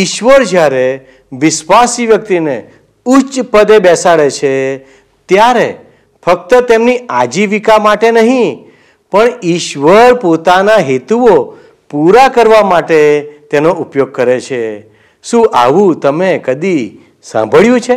ઈશ્વર જ્યારે વિશ્વાસી વ્યક્તિને ઉચ્ચ પદે બેસાડે છે, ત્યારે ફક્ત તેમની આજીવિકા માટે નહીં, પણ ઈશ્વર પોતાના હેતુઓ પૂરા કરવા માટે તેનો ઉપયોગ કરે છે. શું આવું તમે કદી સાંભળ્યું છે?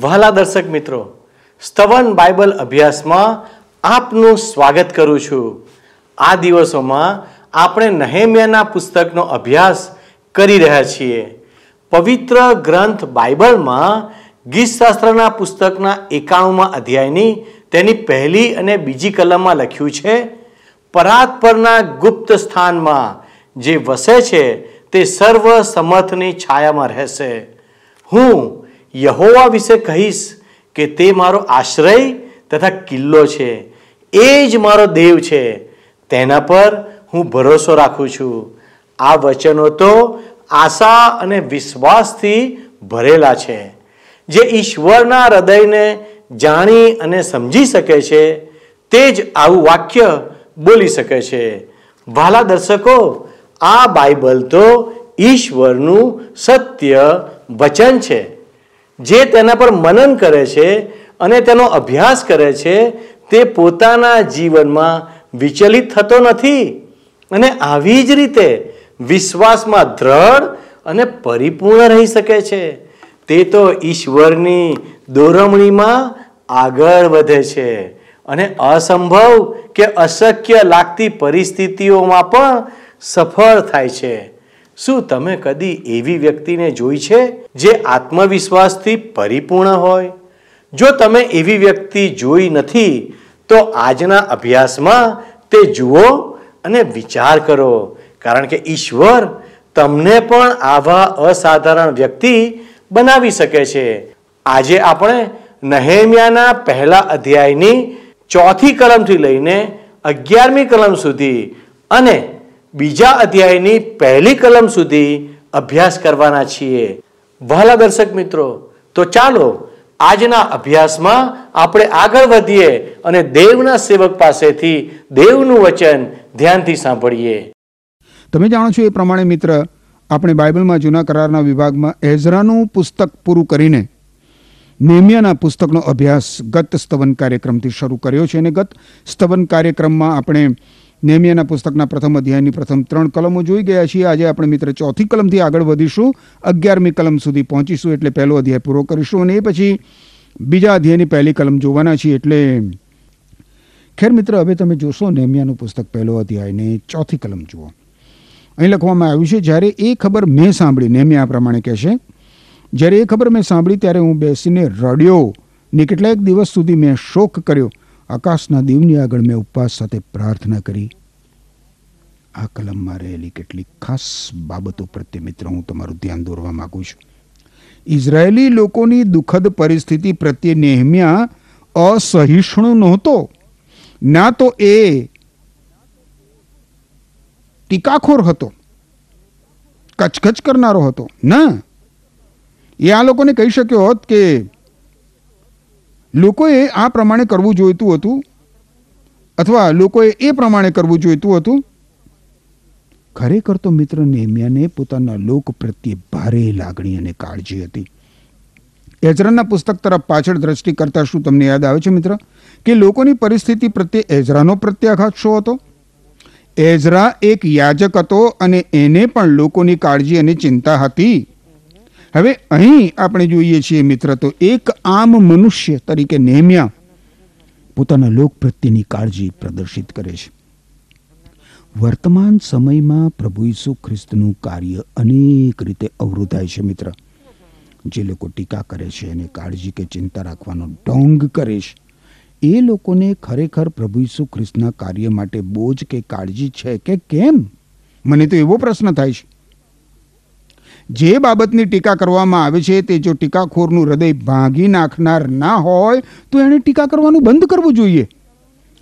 વહાલા દર્શક મિત્રો, સ્તવન બાઇબલ અભ્યાસમાં આપનું સ્વાગત કરું છું. આ દિવસોમાં આપણે નહેમ્યાના પુસ્તકનો અભ્યાસ કરી રહ્યા છીએ. પવિત્ર ગ્રંથ બાઇબલમાં ગીતશાસ્ત્રના પુસ્તકના એકાણુંમાં અધ્યાયની તેની પહેલી અને બીજી કલમમાં લખ્યું છે પરાત પરના ગુપ્ત સ્થાનમાં જે વસે છે તે સર્વ સમર્થની છાયામાં રહેશે. હું યહોવા વિશે કહીશ કે તે મારો આશ્રય તથા કિલ્લો છે. એ જ મારો દેવ છે. તેના પર હું ભરોસો રાખું છું. આ વચનો તો આશા અને વિશ્વાસથી ભરેલા છે. જે ઈશ્વરના હૃદયને જાણી અને સમજી શકે છે, તે જ આવું વાક્ય બોલી શકે છે. વાલા દર્શકો, આ બાઇબલ તો ઈશ્વરનું સત્ય વચન છે. જે તેના પર મનન કરે છે અને તેનો અભ્યાસ કરે છે, તે પોતાના જીવનમાં વિચલિત થતો નથી અને આવી જ રીતે વિશ્વાસમાં દ્રઢ અને પરિપૂર્ણ રહી શકે છે. તે તો ઈશ્વરની દોરમણીમાં આગળ વધે છે અને અસંભવ કે અશક્ય લાગતી પરિસ્થિતિઓમાં પણ સફળ થાય છે. શું તમે કદી એવી વ્યક્તિને જોઈ છે જે આત્મવિશ્વાસથી પરિપૂર્ણ હોય? જો તમે એવી વ્યક્તિ જોઈ નથી, તો આજના અભ્યાસમાં તે જુઓ અને વિચાર કરો. કારણ કે ઈશ્વર તમને પણ આવા અસાધારણ વ્યક્તિ બનાવી શકે છે. આજે આપણે નહેમ્યાના પહેલા અધ્યાયની ચોથી કલમથી લઈને અગિયારમી કલમ સુધી અને બીજા અધ્યાયની પહેલી કલમ સુધી અભ્યાસ કરવાના છીએ. વહાલા દર્શક મિત્રો, તો ચાલો આજના અભ્યાસમાં આપણે આગળ વધીએ અને દેવના સેવક પાસેથી દેવનું વચન ધ્યાનથી સાંભળીએ. તમે જાણો છો એ પ્રમાણે મિત્ર, આપણે બાઇબલમાં જૂના કરારના વિભાગમાં એઝરાનું પુસ્તક પૂરું કરીને નેમિયાના પુસ્તકનો અભ્યાસ ગત સ્તવન કાર્યક્રમથી શરૂ કર્યો છે અને ગત સ્તવન કાર્યક્રમમાં આપણે નેમિયાના પુસ્તકના પ્રથમ અધ્યાયની પ્રથમ ત્રણ કલમો જોઈ ગયા છીએ. આજે આપણે મિત્ર ચોથી કલમથી આગળ વધીશું. અગિયારમી કલમ સુધી પહોંચીશું એટલે પહેલો અધ્યાય પૂરો કરીશું અને એ પછી બીજા અધ્યાયની પહેલી કલમ જોવાના છીએ એટલે ખેર મિત્ર, હવે તમે જોશો નેમિયાનું પુસ્તક પહેલો અધ્યાય ને ચોથી કલમ જુઓ. અહીં લખવામાં આવ્યું છે, જ્યારે એ ખબર મેં સાંભળી, નેમિયા પ્રમાણે કહેશે જ્યારે એ ખબર મેં સાંભળી, ત્યારે હું બેસીને રડ્યો ને કેટલાક દિવસ સુધી મેં શોક કર્યો આકાશના દીવની આગળ મેં ઉપવાસ સાથે પ્રાર્થના કરી. આ કલમમાં રહેલી કેટલીક ખાસ બાબતો પ્રત્યે મિત્ર, હું તમારું ધ્યાન દોરવા માગું છું. ઇઝરાયેલી લોકોની દુઃખદ પરિસ્થિતિ પ્રત્યે નેહમ્યા અસહિષ્ણુ નહોતો. ના તો એ ટીકાખોર હતો. કચકચ કરનારો હતો. ના. એ આ લોકોને કહી શક્યો હોત કે લોકોએ આ પ્રમાણે કરવું જોઈતું હતું? અથવા લોકોએ એ પ્રમાણે કરવું જોઈતું હતું? ખરેખર તો મિત્ર નેમિયાને પોતાના લોક પ્રત્યે ભારે લાગણી અને કાળજી હતી. એઝરાના પુસ્તક તરફ પાછળ દ્રષ્ટિ કરતા શું તમને યાદ આવે છે મિત્ર? કે લોકોની પરિસ્થિતિ પ્રત્યે એઝરાનો પ્રત્યાઘાત શું હતો? એઝરા એક યાજક હતો અને એને પણ લોકોની કાળજી અને ચિંતા હતી. હવે અહીં આપણે જોઈએ છીએ મિત્ર તો એક આમ મનુષ્ય તરીકે નેમ્યા પોતાના લોક પ્રત્યેની કાળજી પ્રદર્શિત કરે છે. વર્તમાન સમયમાં પ્રભુ ઈસુ ખ્રિસ્તનું કાર્ય અનેક રીતે અવરોધાય છે મિત્ર. જે લોકો ટીકા કરે છે અને કાળજી કે ચિંતા રાખવાનો ઢોંગ કરે છે, એ લોકોને ખરેખર પ્રભુ ઈસુ ખ્રિસ્તના કાર્ય માટે બોજ કે કાળજી છે કે કેમ? મને તો એવો પ્રશ્ન થાય છે. જે બાબતની ટીકા કરવામાં આવે છે તે જો ટીકાખોરનું હૃદય ભાંગી નાખનાર ના હોય, તો એણે ટીકા કરવાનું બંધ કરવું જોઈએ.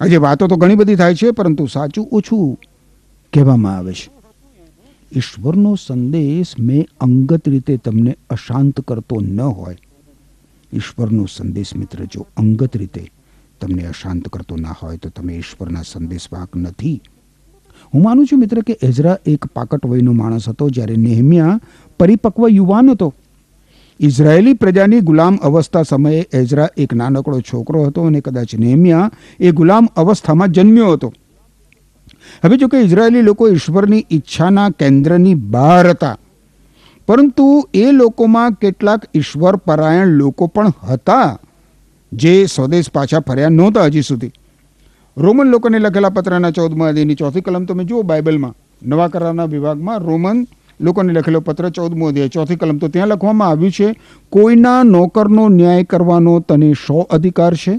આજે વાતો તો ઘણી બધી થાય છે, પરંતુ સાચું ઓછું કહેવામાં આવે છે. ઈશ્વરનો સંદેશ મેં અંગત રીતે તમને અશાંત કરતો ન હોય. ઈશ્વરનો સંદેશ મિત્ર, જો અંગત રીતે તમને અશાંત કરતો ના હોય, તો તમે ઈશ્વરના સંદેશવાહક નથી. હું માનું છું મિત્ર, કે એઝરા એક પાકટ વયનો માણસ હતો, જ્યારે નેહમ્યા પરિપક્વ યુવાન હતો. ઇઝરાયેલી પ્રજાની ગુલામ અવસ્થા સમયે એઝરા એક નાનકડો છોકરો હતો અને કદાચ નેમિયા એ ગુલામ અવસ્થામાં જન્મ્યો હતો. હવે જો કે ઇઝરાયેલી લોકો ઈશ્વરની ઈચ્છાના કેન્દ્રની બહાર હતા. પરંતુ એ લોકોમાં કેટલાક ઈશ્વર પરાયણ લોકો પણ હતા, જે સ્વદેશ પાછા ફર્યા નહોતા હજી સુધી. રોમન લોકોને લખેલા પત્રના ચૌદમાં અધ્યાયની ચોથી કલમ તમે જુઓ બાઇબલમાં. નવા કરારના વિભાગમાં રોમન લોકોને લખેલો પત્ર ચૌદમો અધ્યાય, ચોથી કલમ. તો ત્યાં લખવામાં આવ્યું છે, કોઈના નોકરનો ન્યાય કરવાનો તને શો અધિકાર છે?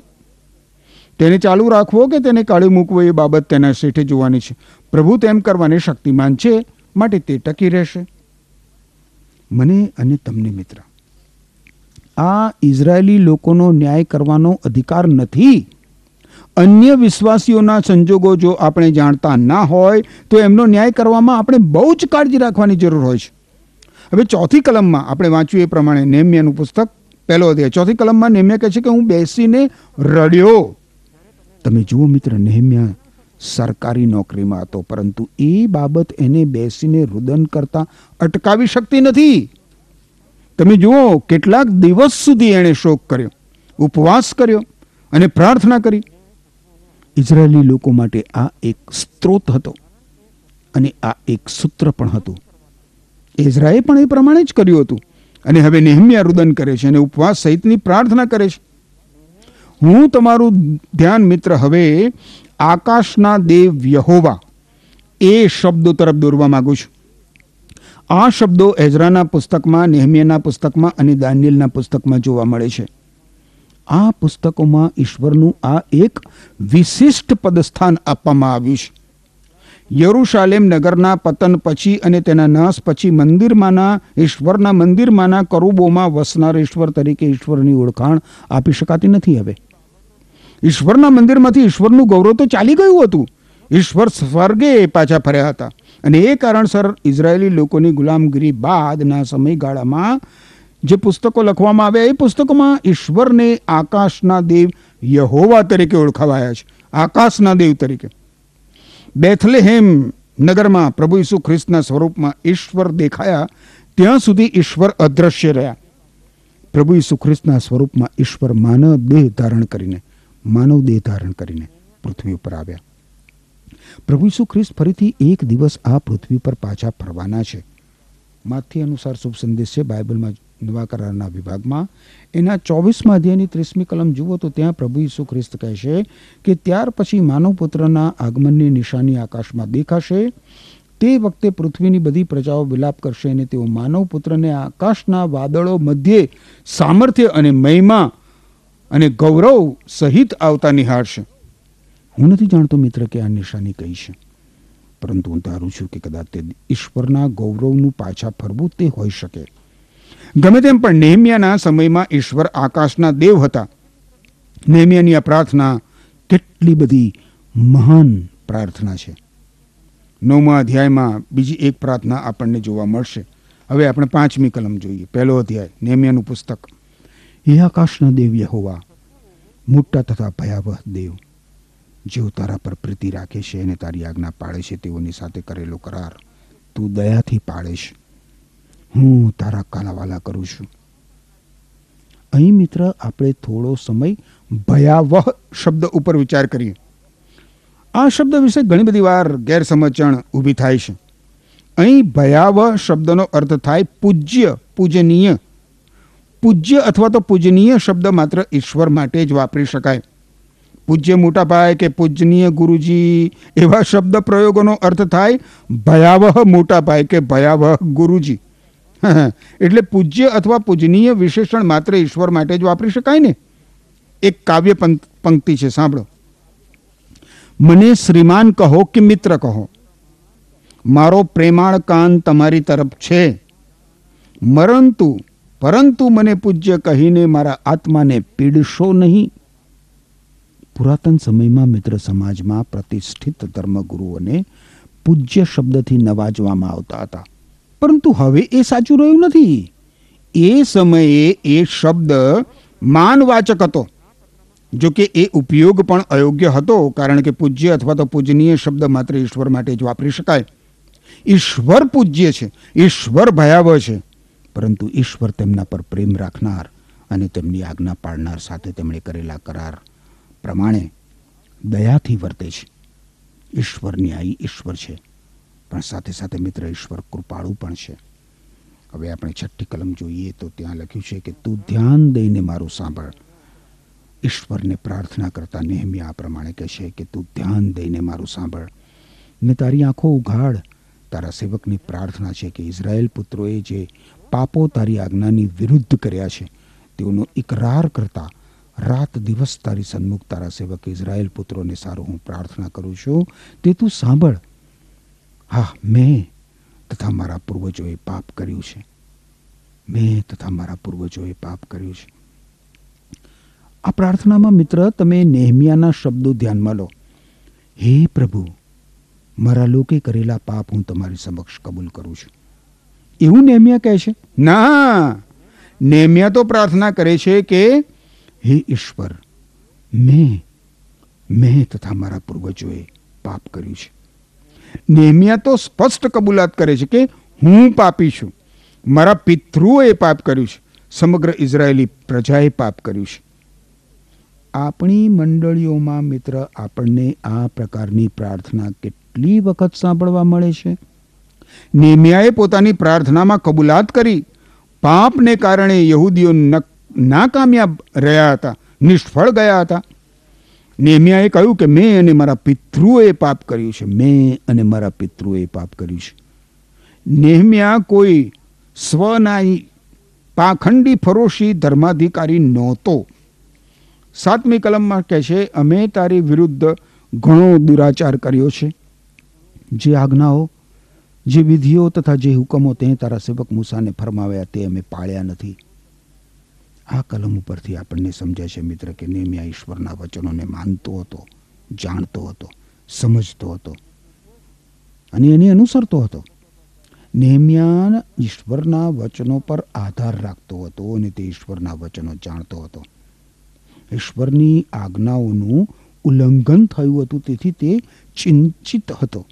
તેને ચાલુ રાખવો કે તેને કાઢી મૂકવો એ બાબત તેના શેઠે જોવાની છે. પ્રભુ તેમ કરવાની શક્તિમાન છે, માટે તે ટકી રહેશે. મને અને તમને મિત્ર, આ ઇઝરાયેલી લોકોનો ન્યાય કરવાનો અધિકાર નથી. અન્ય વિશ્વાસીઓના સંજોગો જો આપણે જાણતા ના હોય, તો એમનો ન્યાય કરવામાં આપણે બહુ જ કાળજી રાખવાની જરૂર હોય છે. હવે ચોથી કલમમાં આપણે વાંચ્યું એ પ્રમાણે નેમ્યાનું પુસ્તક, પહેલો અધ્યાય. ચોથી કલમમાં નેમ્યા કહે છે કે, હું બેસીને રડ્યો. તમે જુઓ મિત્ર નેહમ્યા સરકારી નોકરીમાં હતો, પરંતુ એ બાબત એને બેસીને રુદન કરતા અટકાવી શકતી નથી. તમે જુઓ, કેટલાક દિવસ સુધી એણે શોક કર્યો, ઉપવાસ કર્યો અને પ્રાર્થના કરી. ઇઝરાયેલી લોકો માટે આ એક સ્ત્રોત હતો અને આ એક સૂત્ર પણ હતું. એઝરાએ પણ એ પ્રમાણે જ કર્યું હતું. અને હવે નેહમ્યા રુદન કરે છે અને ઉપવાસ સહિતની પ્રાર્થના કરે છે. હું તમારું ધ્યાન મિત્ર હવે આકાશના દેવ યહોવા એ શબ્દો તરફ દોરવા માંગુ છું. આ શબ્દો એઝરાના પુસ્તકમાં, નેહમિયાના પુસ્તકમાં અને દાનિયેલના પુસ્તકમાં જોવા મળે છે. આ પુસ્તકોમાં ઈશ્વરનું આ એક વિશિષ્ટ પદસ્થાન આપવામાં આવ્યું છે. યરુશાલેમ નગરના પતન પછી અને તેના નાશ પછી મંદિરમાંના, ઈશ્વરના મંદિરમાંના કરુબોમાં વસનાર ઈશ્વર તરીકે ઈશ્વરની ઓળખાણ આપી શકાતી નથી હવે. ઈશ્વરના મંદિરમાંથી ઈશ્વરનું ગૌરવ તો ચાલી ગયું હતું. ઈશ્વર સ્વર્ગે પાછા ફર્યા હતા. અને એ કારણસર ઇઝરાયેલી લોકોની ગુલામગીરી બાદના સમયગાળામાં જે પુસ્તકો લખવામાં આવ્યા, એ પુસ્તકોમાં ઈશ્વરને આકાશના દેવ યહોવા તરીકે ઓળખાવાયા છે. આકાશના દેવ તરીકે. બેથલેહેમ નગરમાં પ્રભુ ઈસુ ખ્રિસ્તના સ્વરૂપમાં ઈશ્વર દેખાયા. ત્યાં સુધી ઈશ્વર અદ્રશ્ય રહ્યા. પ્રભુ ઈસુ ખ્રિસ્તના સ્વરૂપમાં ઈશ્વર માનવ દેહ ધારણ કરીને, માનવ દેહ ધારણ કરીને પૃથ્વી ઉપર આવ્યા. પ્રભુ ઈસુ ખ્રિસ્ત ફરીથી એક દિવસ આ પૃથ્વી પર પાછા ફરવાના છે. માથી અનુસાર શુભ સંદેશ છે. બાઇબલમાં નવા કરારના વિભાગમાં. એના ચોવીસમાં અધ્યાયની ત્રીસમી કલમ જુઓ તો ત્યાં પ્રભુ ઈસુ ખ્રિસ્ત કહે છે કે ત્યાર પછી માનવ પુત્રના આગમનની નિશાની આકાશમાં દેખાશે. તે વખતે પૃથ્વીની બધી પ્રજાઓ વિલાપ કરશે અને તેઓ માનવ પુત્રને આકાશના વાદળો મધ્યે સામર્થ્ય અને મહિમા અને ગૌરવ સહિત આવતા નિહાળશે. હું નથી જાણતો મિત્ર કે આ નિશાની કઈ છે. પરંતુ હું ધારું છું કે કદાચ તે ઈશ્વરના ગૌરવનું પાછા ફરવું તે હોઈ શકે. ગમે તેમ પણ નેહમિયાના સમયમાં ઈશ્વર આકાશના દેવ હતા. નેહમિયાની આ પ્રાર્થના કેટલી બધી મહાન પ્રાર્થના છે. નવમા અધ્યાયમાં બીજી એક પ્રાર્થના આપણને જોવા મળશે. હવે આપણે પાંચમી કલમ જોઈએ. પહેલો અધ્યાય, નેમિયાનું પુસ્તક. એ આકાશના દેવ યહોવા, મોટા તથા ભયાવહ દેવ, જેઓ તારા પર પ્રીતિ રાખે છે અને તારી આજ્ઞા પાળે છે, તેઓની સાથે કરેલો કરાર તું દયાથી પાળે છે. હું તારા કાલાવાલા કરું છું. અહીં મિત્ર, આપણે થોડો સમય ભયાવહ શબ્દ ઉપર વિચાર કરીએ. આ શબ્દ વિશે ઘણી બધી વાર ગેરસમજણ ઊભી થાય છે. અહીં ભયાવહ શબ્દનો અર્થ થાય પૂજ્ય, પૂજનીય. પૂજ્ય અથવા તો પૂજનીય શબ્દ માત્ર ઈશ્વર માટે જ વાપરી શકાય. પૂજ્ય મોટા ભાઈ કે પૂજનીય ગુરુજી એવા શબ્દ પ્રયોગોનો અર્થ થાય ભયાવહ મોટા ભાઈ કે ભયાવહ ગુરુજી. એટલે પૂજ્ય અથવા પૂજનીય વિશેષણ માત્ર ઈશ્વર માટે જ વાપરી શકાય ને? એક કાવ્ય પંક્તિ છે, સાંભળો. મને શ્રીમાન કહો કે મિત્ર કહો, મારો પ્રેમાળ કાન તમારી તરફ છે. પરંતુ પરંતુ મને પૂજ્ય કહીને મારા આત્માને પીડશો નહીં. પુરાતન સમયમાં મિત્ર સમાજમાં પ્રતિષ્ઠિત ધર્મગુરુઓને પૂજ્ય શબ્દથી નવાજવામાં આવતા હતા. પરંતુ હવે એ સાચું રહ્યું નથી. એ સમયે એ શબ્દ માનવાચક હતો. જો કે એ ઉપયોગ પણ અયોગ્ય હતો, કારણ કે પૂજ્ય અથવા તો પૂજનીય શબ્દ માત્ર ઈશ્વર માટે જ વાપરી શકાય. ઈશ્વર પૂજ્ય છે, ઈશ્વર ભયાવહ છે, પરંતુ ઈશ્વર તેમના પર પ્રેમ રાખનાર અને તેમની આજ્ઞા પાળનાર સાથે તેમણે કરેલા કરાર પ્રમાણે દયાથી વર્તે છે. ઈશ્વર ન્યાયી ઈશ્વર છે. પણ સાથે સાથે મિત્ર ઈશ્વર કૃપાળુ પણ છે. હવે આપણે છઠ્ઠી કલમ જોઈએ તો ત્યાં લખ્યું છે કે તું ધ્યાન દઈને મારું સાંભળ. ઈશ્વરને પ્રાર્થના કરતા નેહમી આ પ્રમાણે કહે છે કે તું ધ્યાન દઈને મારું સાંભળ. ને તારી આંખો ઉઘાડ. તારા સેવકની પ્રાર્થના છે કે ઇઝરાયલ પુત્રોએ જે પાપો તારી આજ્ઞાની વિરુદ્ધ કર્યા છે, તેઓનો ઇકરાર કરતા રાત દિવસ તારી સન્મુખ તારા સેવક ઇઝરાયેલ પુત્રોને સારું હું પ્રાર્થના કરું છું. તે તું સાંભળ. હા, મેં તથા મારા પૂર્વજોએ પાપ કર્યું છે. મેં તથા મારા પૂર્વજોએ પાપ કર્યું છે. આ પ્રાર્થનામાં મિત્ર, તમે નેહમિયાના શબ્દો ધ્યાનમાં લો. હે પ્રભુ, મારા લોકે કરેલા પાપ હું તમારી સમક્ષ કબૂલ કરું છું. એવું નેહમિયા કહે છે? ના, નેહમિયા તો પ્રાર્થના કરે છે કે, હે ઈશ્વર, મેં મેં તથા મારા પૂર્વજોએ પાપ કર્યું છે. નેહમિયા તો સ્પષ્ટ કબૂલાત કરે છે કે હું પાપી છું. મારા પિતૃઓએ પાપ કર્યું છે. સમગ્ર ઇઝરાયેલી પ્રજાએ પાપ કર્યું છે. આપણી મંડળીઓમાં મિત્ર, આપણને આ પ્રકારની પ્રાર્થના કેટલી વખત સાંભળવા મળે છે? નેમિયાએ પોતાની પ્રાર્થનામાં કબૂલાત કરી. પાપને કારણે યહૂદીઓ નક- નાકામયાબ રહ્યા હતા. નિષ્ફળ ગયા હતા. નેમિયાએ કહ્યું કે મેં અને મારા પિતૃએ પાપ કર્યું છે. મેં અને મારા પિતૃએ પાપ કર્યું છે. નેહમ્યા કોઈ સ્વના પાખંડી ફરોશી ધર્માધિકારી નહોતો. સાતમી કલમમાં કહે છે, અમે તારી વિરુદ્ધ ઘણો દુરાચાર કર્યો છે. જે આજ્ઞાઓ, જે વિધિઓ તથા જે હુકમો તે તારા સેવક મૂસાને ફરમાવ્યા, તે અમે પાળ્યા નથી. આ કલમ ઉપરથી આપણને સમજાય છે મિત્ર કે નેમિયા ઈશ્વરના વચનોને માનતો હતો, જાણતો હતો, સમજતો હતો અને એને અનુસરતો હતો. નેમિયા ઈશ્વરના વચનો પર આધાર રાખતો હતો અને તે ઈશ્વરના વચનો જાણતો હતો. ઈશ્વરની આજ્ઞાઓનું ઉલ્લંઘન થયું હતું, તેથી તે ચિંતિત હતો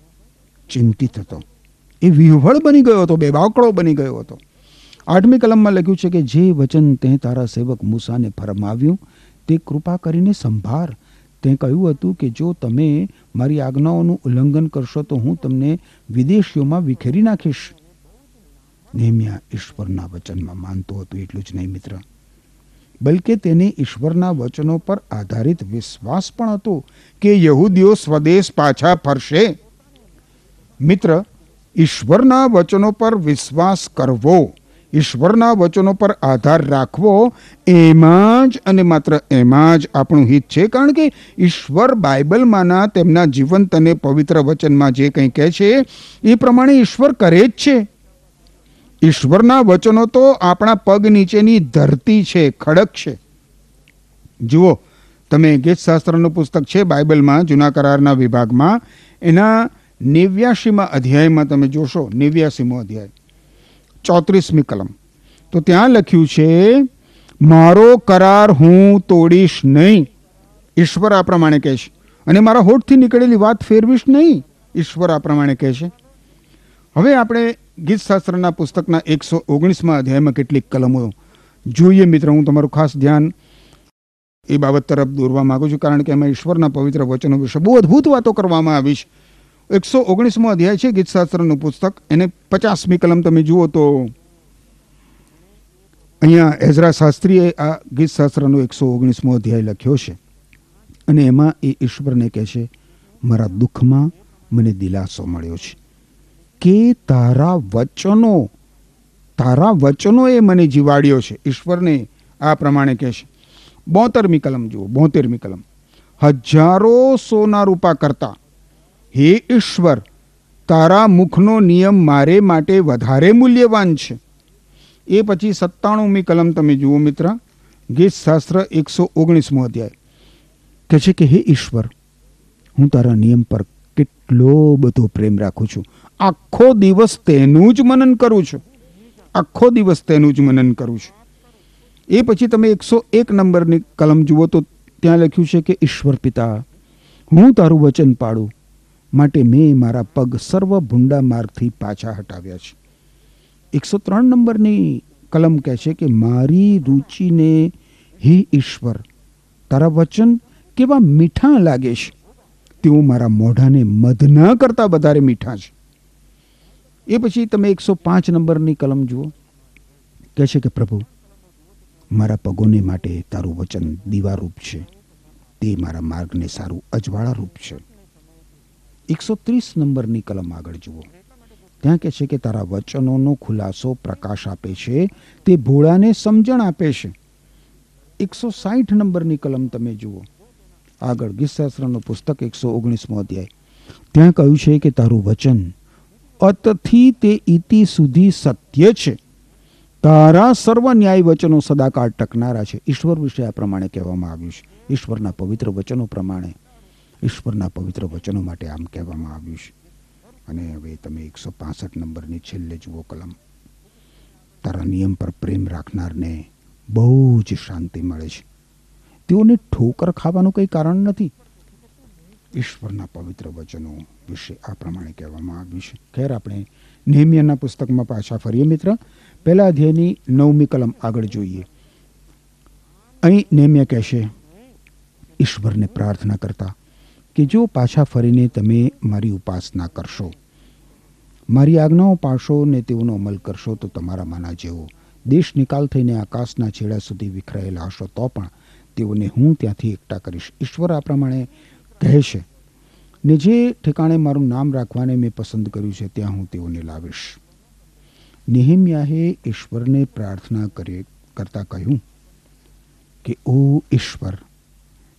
ચિંતિત હતો. એ વિહવળ બની ગયો હતો બેબાકડો બની ગયો હતો. આઠમી કલમમાં લખ્યું છે કે જે વચન તે તારા સેવક મૂસાને ફરમાવ્યું, તે કૃપા કરીને સંભાર તે કહ્યું હતું કે જો તમે મારી આજ્ઞાઓનું ઉલ્લંઘન કરશો તો હું તમને વિદેશીઓમાં વિખેરી નાખીશ. નેમિયા ઈશ્વરના વચનમાં માનતો હતો એટલું જ નહીં મિત્ર. બલકે તેને ઈશ્વરના વચનો પર આધારિત વિશ્વાસ પણ હતો કે યહૂદીઓ સ્વદેશ પાછા ફરશે. મિત્ર, ઈશ્વરના વચનો પર વિશ્વાસ કરવો ઈશ્વરના વચનો પર આધાર રાખવો એમાં જ અને માત્ર એમાં જ આપણું હિત છે. કારણ કે ઈશ્વર બાઇબલમાંના તેમના જીવંત અને પવિત્ર વચનમાં જે કંઈ કહે છે, એ પ્રમાણે ઈશ્વર કરે જ છે. ઈશ્વરના વચનો તો આપણા પગ નીચેની ધરતી છે, ખડક છે. જુઓ, તમે ગીતશાસ્ત્રનું પુસ્તક છે બાઇબલમાં, જૂના કરારના વિભાગમાં. એના નેવ્યાસીમાં અધ્યાયમાં તમે જોશો નેવ્યાસીમો અધ્યાય. ચોત્રીસમી કલમ. તો ત્યાં લખ્યું છે, મારો કરાર હું તોડીશ નહીં. ઈશ્વર આ પ્રમાણે કહે છે. અને મારા હોઠથી નીકળેલી વાત ફેરવીશ નહીં, ઈશ્વર આ પ્રમાણે કહે છે. હવે આપણે ગીતશાસ્ત્રના પુસ્તકના એકસો ઓગણીસમાં અધ્યાયમાં કેટલીક કલમો જોઈએ. મિત્ર, હું તમારું ખાસ ધ્યાન એ બાબત તરફ દોરવા માગું છું, કારણ કે એમાં ઈશ્વરના પવિત્ર વચનો વિશે બહુ અદ્ભુત વાતો કરવામાં આવી છે. એકસો ઓગણીસમો અધ્યાય છે, ગીતશાસ્ત્રનું પુસ્તક. એને પચાસમી કલમ તમે જુઓ તો અહીંયા એઝરા શાસ્ત્રીએ આ ગીતશાસ્ત્રનો એકસો ઓગણીસમો અધ્યાય લખ્યો છે. અને એમાં એ ઈશ્વરને કહે છે, મારા દુઃખમાં મને દિલાસો મળ્યો છે. કે તારા વચનો તારા વચનો એ મને જીવાડ્યો છે. ઈશ્વરને આ પ્રમાણે કહે છે. બોતેરમી કલમ જુઓ, બોતેરમી કલમ. હજારો સોના રૂપા કરતા હે ઈશ્વર, તારા મુખનો નિયમ મારે માટે વધારે મૂલ્યવાન છે. એ પછી સત્તાણુંમી કલમ તમે જુઓ મિત્ર, ગીત શાસ્ત્ર એકસો ઓગણીસમો અધ્યાય. કહે છે કે, હે ઈશ્વર, હું તારા નિયમ પર કેટલો બધો પ્રેમ રાખું છું. આખો દિવસ તેનું જ મનન કરું છું. આખો દિવસ તેનું જ મનન કરું છું. એ પછી તમે એકસો એક નંબરની કલમ જુઓ તો ત્યાં લખ્યું છે કે, ઈશ્વર પિતા, હું તારું વચન પાડું. માટે મેં મારા પગ સર્વ ભૂંડા માર્ગથી પાછા હટાવ્યા છે. એકસો ત્રણ નંબરની કલમ કહે છે કે, મારી રુચિને હે ઈશ્વર, તારા વચન કેવા મીઠા લાગે છે. તેઓ મારા મોઢાને મધના કરતાં વધારે મીઠા છે. એ પછી તમે એકસો પાંચ નંબરની કલમ જુઓ. કહે છે કે, પ્રભુ, મારા પગોને માટે તારું વચન દીવારૂપ છે. તે મારા માર્ગને સારું અજવાળારૂપ છે. એકસો ત્રીસ નંબરની કલમ આગળ જુઓ. ત્યાં કહે છે કે તારા વચનોનો ખુલાસો પ્રકાશ આપે છે, તે ભોળાને સમજણ આપે છે. એકસો સાઠ નંબરની કલમ તમે જુઓ. આગળ ગીતશાસ્ત્રનું પુસ્તક એકસો ઓગણીસમો અધ્યાય. ત્યાં કહ્યું છે કે તારું વચન અતથી તે ઇતિ સુધી સત્ય છે. તારા સર્વ ન્યાય વચનો સદાકાળ ટકનારા છે. ઈશ્વર વિશે આ પ્રમાણે કહેવામાં આવ્યું છે. ઈશ્વરના પવિત્ર વચનો પ્રમાણે ઈશ્વરના પવિત્ર વચનો માટે આમ કહેવામાં આવ્યું છે. અને હવે તમે એકસો પાસઠ નંબરની છેલ્લે જુઓ કલમ. તારા નિયમ પર પ્રેમ રાખનારને બહુ જ શાંતિ મળે છે. તેઓને ઠોકર ખાવાનું કંઈ કારણ નથી. ઈશ્વરના પવિત્ર વચનો વિશે આ પ્રમાણે કહેવામાં આવ્યું છે. ખેર આપણે નેમિયાના પુસ્તકમાં પાછા ફરીએ મિત્ર. પહેલા અધ્યાયની નવમી કલમ આગળ જોઈએ. અહીં નેમ્ય કહેશે ઈશ્વરને પ્રાર્થના કરતા કે જો પાછા ફરીને તમે મારી ઉપાસના કરશો, મારી આજ્ઞાઓ પાડશો ને તેઓનો અમલ કરશો, તો તમારા માના જેવો દેશ નિકાલ થઈને આકાશના છેડા સુધી વિખરાયેલા હશો, તો પણ તેઓને હું ત્યાંથી એકઠા કરીશ. ઈશ્વર આ પ્રમાણે કહે છે ને જે ઠેકાણે મારું નામ રાખવાને મેં પસંદ કર્યું છે, ત્યાં હું તેઓને લાવીશ. નેહમ્યાહે ઈશ્વરને પ્રાર્થના કરી, કરતાં કહ્યું કે, ઓ ઈશ્વર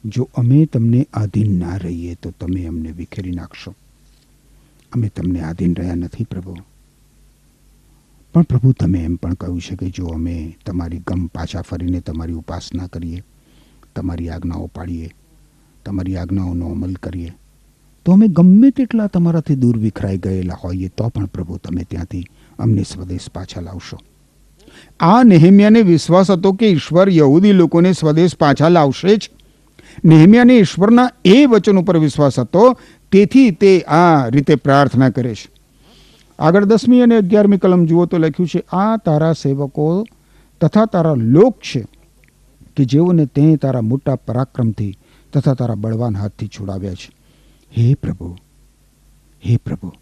જો અમે તમને આધીન ના રહીએ, તો તમે અમને વિખેરી નાખશો. અમે તમને આધીન રહ્યા નથી, પ્રભુ. પણ પ્રભુ, તમે એમ પણ કહ્યું છે કે જો અમે તમારી ગમ પાછા ફરીને તમારી ઉપાસના કરીએ, તમારી આજ્ઞાઓ પાડીએ, તમારી આજ્ઞાઓનો અમલ કરીએ, તો અમે ગમે તેટલા તમારાથી દૂર વિખરાઈ ગયેલા હોઈએ, તો પણ પ્રભુ, તમે ત્યાંથી અમને સ્વદેશ પાછા લાવશો. આ નેહમ્યાને વિશ્વાસ હતો કે ઈશ્વર યહૂદી લોકોને સ્વદેશ પાછા લાવશે જ. નેહમ્યાને ઈશ્વરના એ વચન ઉપર વિશ્વાસ હતો, તેથી તે આ રીતે પ્રાર્થના કરે છે. આગળ દસમી અને અગિયારમી કલમ જુઓ તો લખ્યું છે, આ તારા સેવકો તથા તારા લોક છે કે જેઓને તે તારા મોટા પરાક્રમથી તથા તારા બળવાન હાથથી છોડાવ્યા છે. હે પ્રભુ હે પ્રભુ,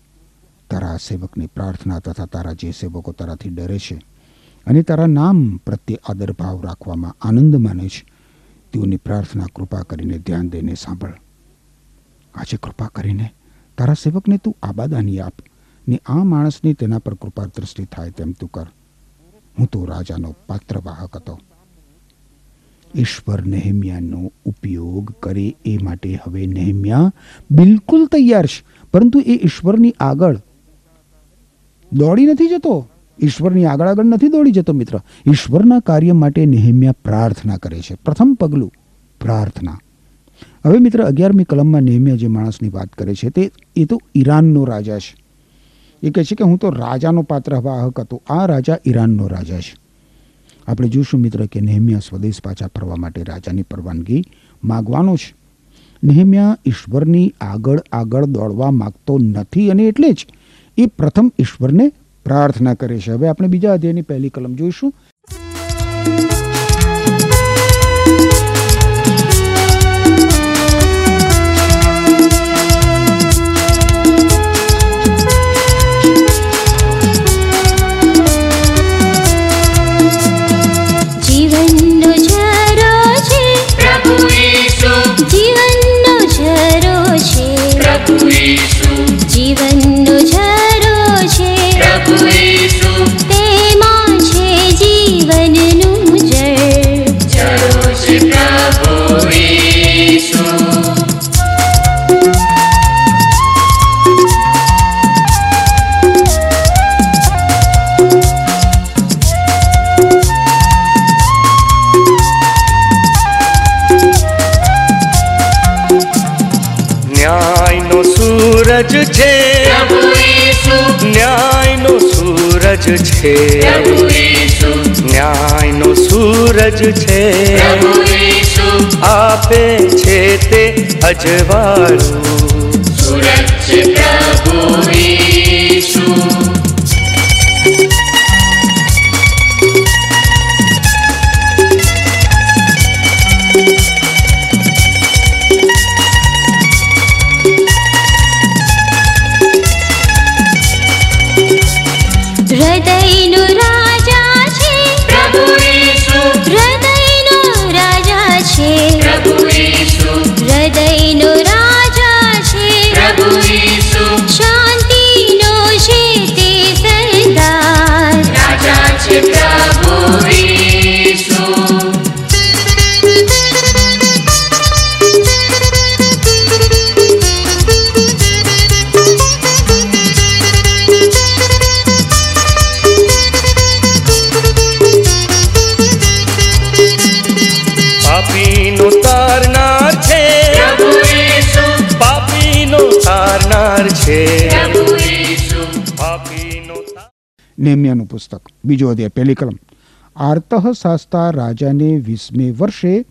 તારા સેવકની પ્રાર્થના તથા તારા જે સેવકો તારાથી ડરે છે અને તારા નામ પ્રત્યે આદર ભાવ રાખવામાં આનંદ માને છે. તેઓની પ્રાર્થના, કૃપા કરીને ધ્યાન દઈને સાંભળ. આજે કૃપા કરીને. તારા સેવકને તું આબાદાની આપ. ને આ માણસની તેના પર કૃપા દ્રષ્ટિ થાય તેમ તું કર. હું તો રાજાનો પાત્રવાહક હતો. ઈશ્વર નેહમ્યાનો ઉપયોગ કરે એ માટે હવે નેહમ્યા બિલકુલ તૈયાર છે. પરંતુ એ ઈશ્વરની આગળ દોડી નથી જતો. ઈશ્વરની આગળ આગળ નથી દોડી જતો મિત્ર. ઈશ્વરના કાર્ય માટે નેહમ્યા પ્રાર્થના કરે છે. પ્રથમ પગલું, પ્રાર્થના. હવે મિત્ર, અગિયારમી કલમમાં નેહમ્યા જે માણસની વાત કરે છે તે, એ તો ઈરાનનો રાજા છે. એ કહે છે કે હું તો રાજાનો પાત્ર વાહક હતો. આ રાજા ઈરાનનો રાજા છે. આપણે જોઈશું મિત્ર કે નેહમ્યા સ્વદેશ પાછા ફરવા માટે રાજાની પરવાનગી માગવાનો છે. નેહમ્યા ઈશ્વરની આગળ આગળ દોડવા માગતો નથી અને એટલે જ એ પ્રથમ ઈશ્વરને પ્રાર્થના કરે છે. હવે આપણે બીજા અધ્યાયની પહેલી કલમ જોઈશું. Jesus. છે. ન્યાયનો સૂરજ છે. આપે છે તે અજવાળું. સુરજ પ્રભુ ઈસુ નેમ્યાનું પુસ્તક. બીજો અધ્યાય, પહેલી કલમ. આર્તઃ શાસ્તા રાજાને વીસમે વર્ષે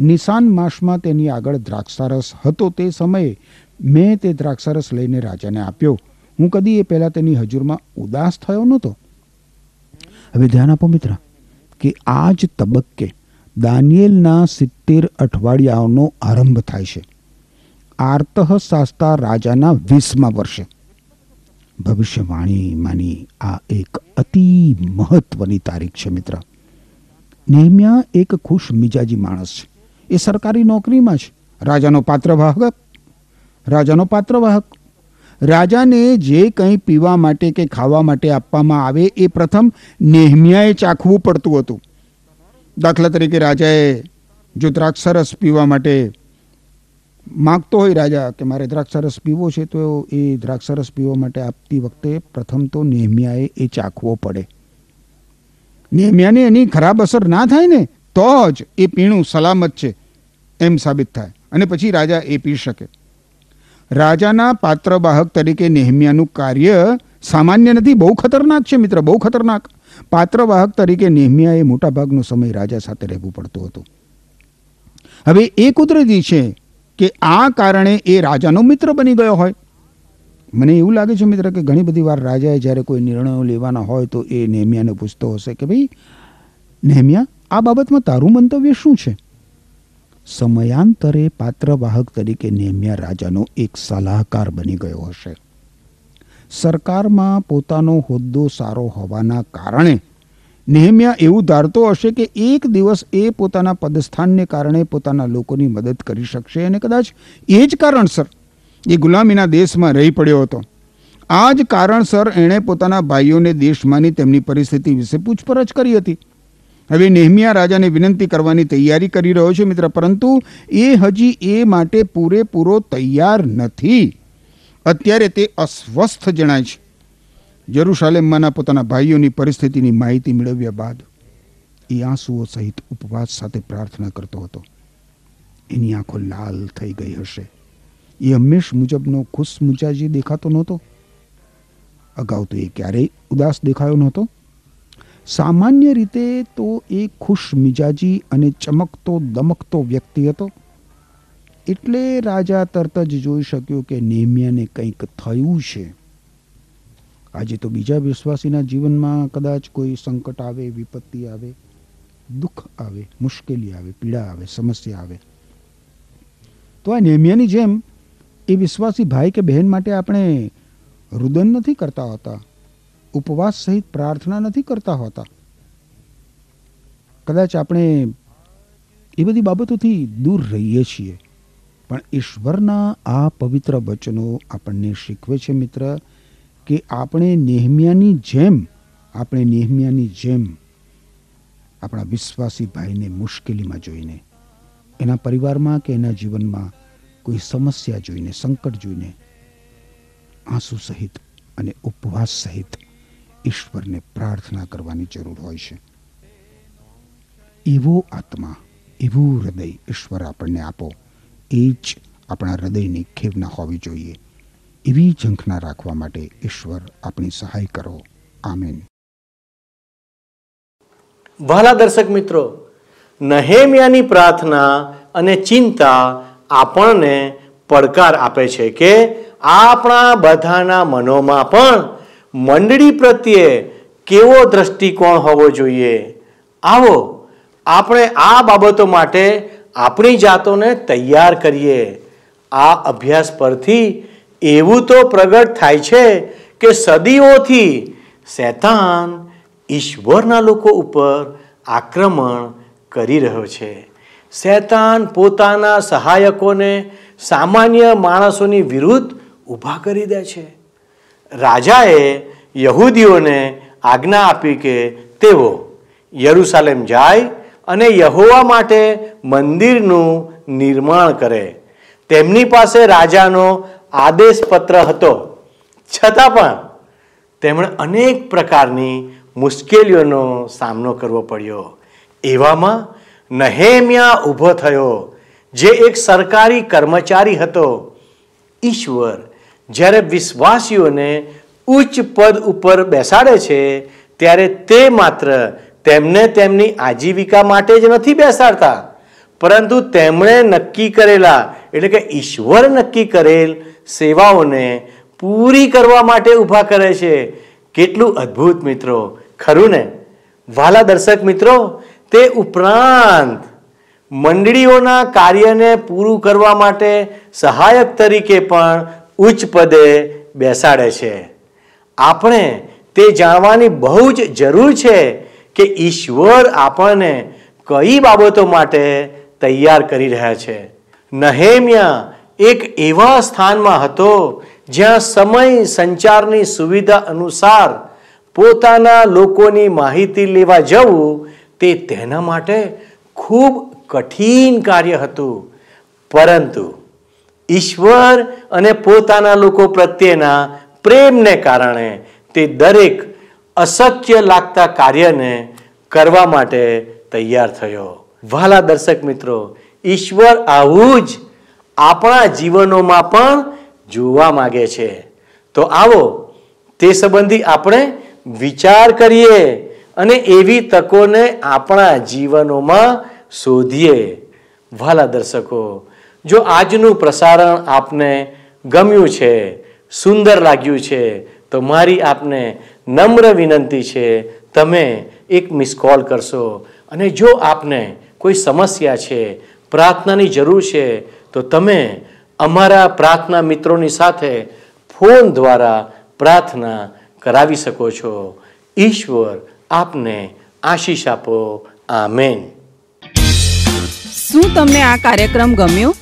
નિશાન માસમાં તેની આગળ દ્રાક્ષારસ હતો તે સમયે મેં તે દ્રાક્ષારસ લઈને રાજાને આપ્યો. હું કદી એ પહેલાં તેની હજુરમાં ઉદાસ થયો નહોતો. હવે ધ્યાન આપો મિત્ર, કે આ જ તબક્કે દાનિયેલના સિત્તેર અઠવાડિયાઓનો આરંભ થાય છે. આર્તઃ શાસ્તા રાજાના વીસમા વર્ષે. ભવિષ્યવાણીમાંની આ એક અતિ મહત્વની તારીખ છે, મિત્ર. નેહમિયા એક ખુશ મિજાજી માણસ છે. એ સરકારી નોકરીમાં છે. રાજાનો પાત્રવાહક રાજાનો પાત્રવાહક રાજાને જે કંઈ પીવા માટે કે ખાવા માટે આપવામાં આવે એ પ્રથમ નેહમિયાએ ચાખવું પડતું હતું. દાખલા તરીકે રાજાએ જો દ્રાક્ષરસ પીવા માટે માગતો હોય રાજા કે મારે દ્રાક્ષરસ પીવો છે, તો એ દ્રાક્ષરસ પીવા માટે આપતી વખતે પ્રથમ તો નેહમિયાએ એ ચાખવો પડે. નેહમિયાને એની ખરાબ અસર ના થાય ને, તો જ એ પીણું સલામત છે એમ સાબિત થાય અને પછી રાજા એ પી શકે. રાજાના પાત્રવાહક તરીકે નેહમિયાનું કાર્ય સામાન્ય નથી, બહુ ખતરનાક છે મિત્ર, બહુ ખતરનાક. પાત્રવાહક તરીકે નેહમિયાએ મોટાભાગનો સમય રાજા સાથે રહેવું પડતું હતું. હવે એ કુદરતી છે કે આ કારણે એ રાજાનો મિત્ર બની ગયો હોય. મને એવું લાગે છે મિત્ર કે ઘણી બધી વાર રાજાએ જ્યારે કોઈ નિર્ણયો લેવાના હોય તો એ નેમિયાને પૂછતો હશે કે ભાઈ, નેમિયા, આ બાબતમાં તારું મંતવ્ય શું છે? સમયાંતરે પાત્રવાહક તરીકે નેમિયા રાજાનો એક સલાહકાર બની ગયો હશે. સરકારમાં પોતાનો હોદ્દો સારો હોવાના કારણે નેહમ્યા એવું ધારતો હશે કે એક દિવસ એ પોતાના પદસ્થાનને કારણે પોતાના લોકોની મદદ કરી શકશે અને કદાચ એ જ કારણસર એ ગુલામીના દેશમાં રહી પડ્યો હતો. આ જ કારણસર એણે પોતાના ભાઈઓને દેશમાંની તેમની પરિસ્થિતિ વિશે પૂછપરછ કરી હતી. હવે નેહમિયા રાજાને વિનંતી કરવાની તૈયારી કરી રહ્યો છે મિત્ર, પરંતુ એ હજી એ માટે પૂરેપૂરો તૈયાર નથી. અત્યારે તે અસ્વસ્થ જણાય છે. યરુશાલેમમાંના પોતાના ભાઈઓની પરિસ્થિતિની માહિતી મેળવ્યા બાદ એ આંસુઓ સહિત ઉપવાસ સાથે પ્રાર્થના કરતો હતો. એની આંખો લાલ થઈ ગઈ હશે. એ હંમેશ મુજબનો ખુશ મુજાજી દેખાતો નહોતો. અગાઉ તો એ ક્યારેય ઉદાસ દેખાયો નહોતો. સામાન્ય રીતે તો એ ખુશ મિજાજી અને ચમકતો, દમકતો વ્યક્તિ હતો. એટલે રાજા તરત જ જોઈ શક્યો કે નેમિયાને કંઈક થયું છે. આજે તો બીજા વિશ્વાસીના જીવનમાં કદાચ કોઈ સંકટ આવે, વિપત્તિ આવે, દુઃખ આવે, મુશ્કેલી આવે, પીડા આવે, સમસ્યા આવે. તો આ નેમિયાની જેમ એ વિશ્વાસી ભાઈ કે બહેન માટે આપણે રુદન નથી કરતા હોતા, ઉપવાસ સહિત પ્રાર્થના નથી કરતા હોતા. કદાચ આપણે એ બધી બાબતોથી દૂર રહીએ છીએ, પણ ઈશ્વરના આ પવિત્ર વચનો આપણને શીખવે છે મિત્ર કે આપણે નેહમિયાની જેમ, આપણે નેહમિયાની જેમ આપણા વિશ્વાસી ભાઈને મુશ્કેલીમાં જોઈને, એના પરિવારમાં કે એના જીવનમાં કોઈ સમસ્યા જોઈને, સંકટ જોઈને, આંસુ સહિત અને ઉપવાસ સહિત ઈશ્વરને પ્રાર્થના કરવાની જરૂર હોય છે. એવો આત્મા, એવું હૃદય ઈશ્વર આપણને આપો. એ જ આપણા હૃદયની ખેવના હોવી જોઈએ. એવી ઝંખના રાખવા માટે ઈશ્વર આપણી સહાય કરો. આમેન. વહાલા દર્શક મિત્રો, નહેમિયાની પ્રાર્થના અને ચિંતા આપણને પડકાર આપે છે કે આપણા બધાના મનોમાં પણ મંડળી પ્રત્યે કેવો દ્રષ્ટિકોણ હોવો જોઈએ? આવો, આપણે આ બાબતો માટે આપણી જાતોને તૈયાર કરીએ. આ અભ્યાસ પરથી એવું તો પ્રગટ થાય છે કે સદીઓથી શૈતાન ઈશ્વરના લોકો ઉપર આક્રમણ કરી રહ્યો છે. શૈતાન પોતાના સહાયકોને સામાન્ય માણસોની વિરુદ્ધ ઊભા કરી દે છે. રાજાએ યહૂદીઓને આજ્ઞા આપી કે તેઓ યરુસાલેમ જાય અને યહોવા માટે મંદિરનું નિર્માણ કરે. તેમની પાસે રાજાનો આદેશ પત્ર હતો. છતાં પણ તેમણે અનેક પ્રકારની મુશ્કેલીઓનો સામનો કરવો પડ્યો. એવામાં નહેમિયા ઊભો થયો, જે એક સરકારી કર્મચારી હતો. ઈશ્વર, જ્યારે વિશ્વાસીઓને ઉચ્ચ પદ ઉપર બેસાડે છે, ત્યારે તે માત્ર તેમને તેમની આજીવિકા માટે જ નથી બેસાડતા, પરંતુ તેમણે નક્કી કરેલા એટલે કે ઈશ્વર નક્કી કરેલ સેવાઓને પૂરી કરવા માટે ઊભા કરે છે. કેટલું અદ્ભુત મિત્રો. ખરું ને? વાલા દર્શક મિત્રો, તે ઉપરાંત મંડળીઓના કાર્યને પૂરું કરવા માટે સહાયક તરીકે પણ ઉચ્ચ પદે બેસાડે છે. આપણે તે જાણવાની બહુ જ જરૂર છે કે ઈશ્વર આપણને કઈ બાબતો માટે તૈયાર કરી રહ્યા છે. નહેમ્યા એક એવા સ્થાનમાં હતો જ્યાં સમય સંચારની સુવિધા અનુસાર પોતાના લોકોની માહિતી લેવા જવું તે તેના માટે ખૂબ કઠિન કાર્ય હતું. પરંતુ ઈશ્વર અને પોતાના લોકો પ્રત્યેના પ્રેમને કારણે તે દરેક અશક્ય લાગતા કાર્યને કરવા માટે તૈયાર થયો. વાલા દર્શક મિત્રો ઈશ્વર આવું જ આપણા જીવનોમાં પણ જોવા માગે છે. તો આવો, તે સંબંધી આપણે વિચાર કરીએ અને એવી તકોને આપણા જીવનોમાં શોધીએ. વાલા દર્શકો, જો આજનું પ્રસારણ આપને ગમ્યું છે, સુંદર લાગ્યું છે, તો મારી આપને નમ્ર વિનંતી છે, તમે એક મિસ કોલ કરશો. અને જો આપને કોઈ સમસ્યા છે પ્રાર્થનાની જરૂર છે, તો તમે અમારા પ્રાર્થના મિત્રોની સાથે ફોન દ્વારા પ્રાર્થના કરાવી શકો છો. ઈશ્વર આપને આશીષ આપો. આમેન. શું તમને આ કાર્યક્રમ ગમ્યો?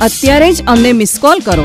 અત્યારે જ અમને મિસ કોલ કરો.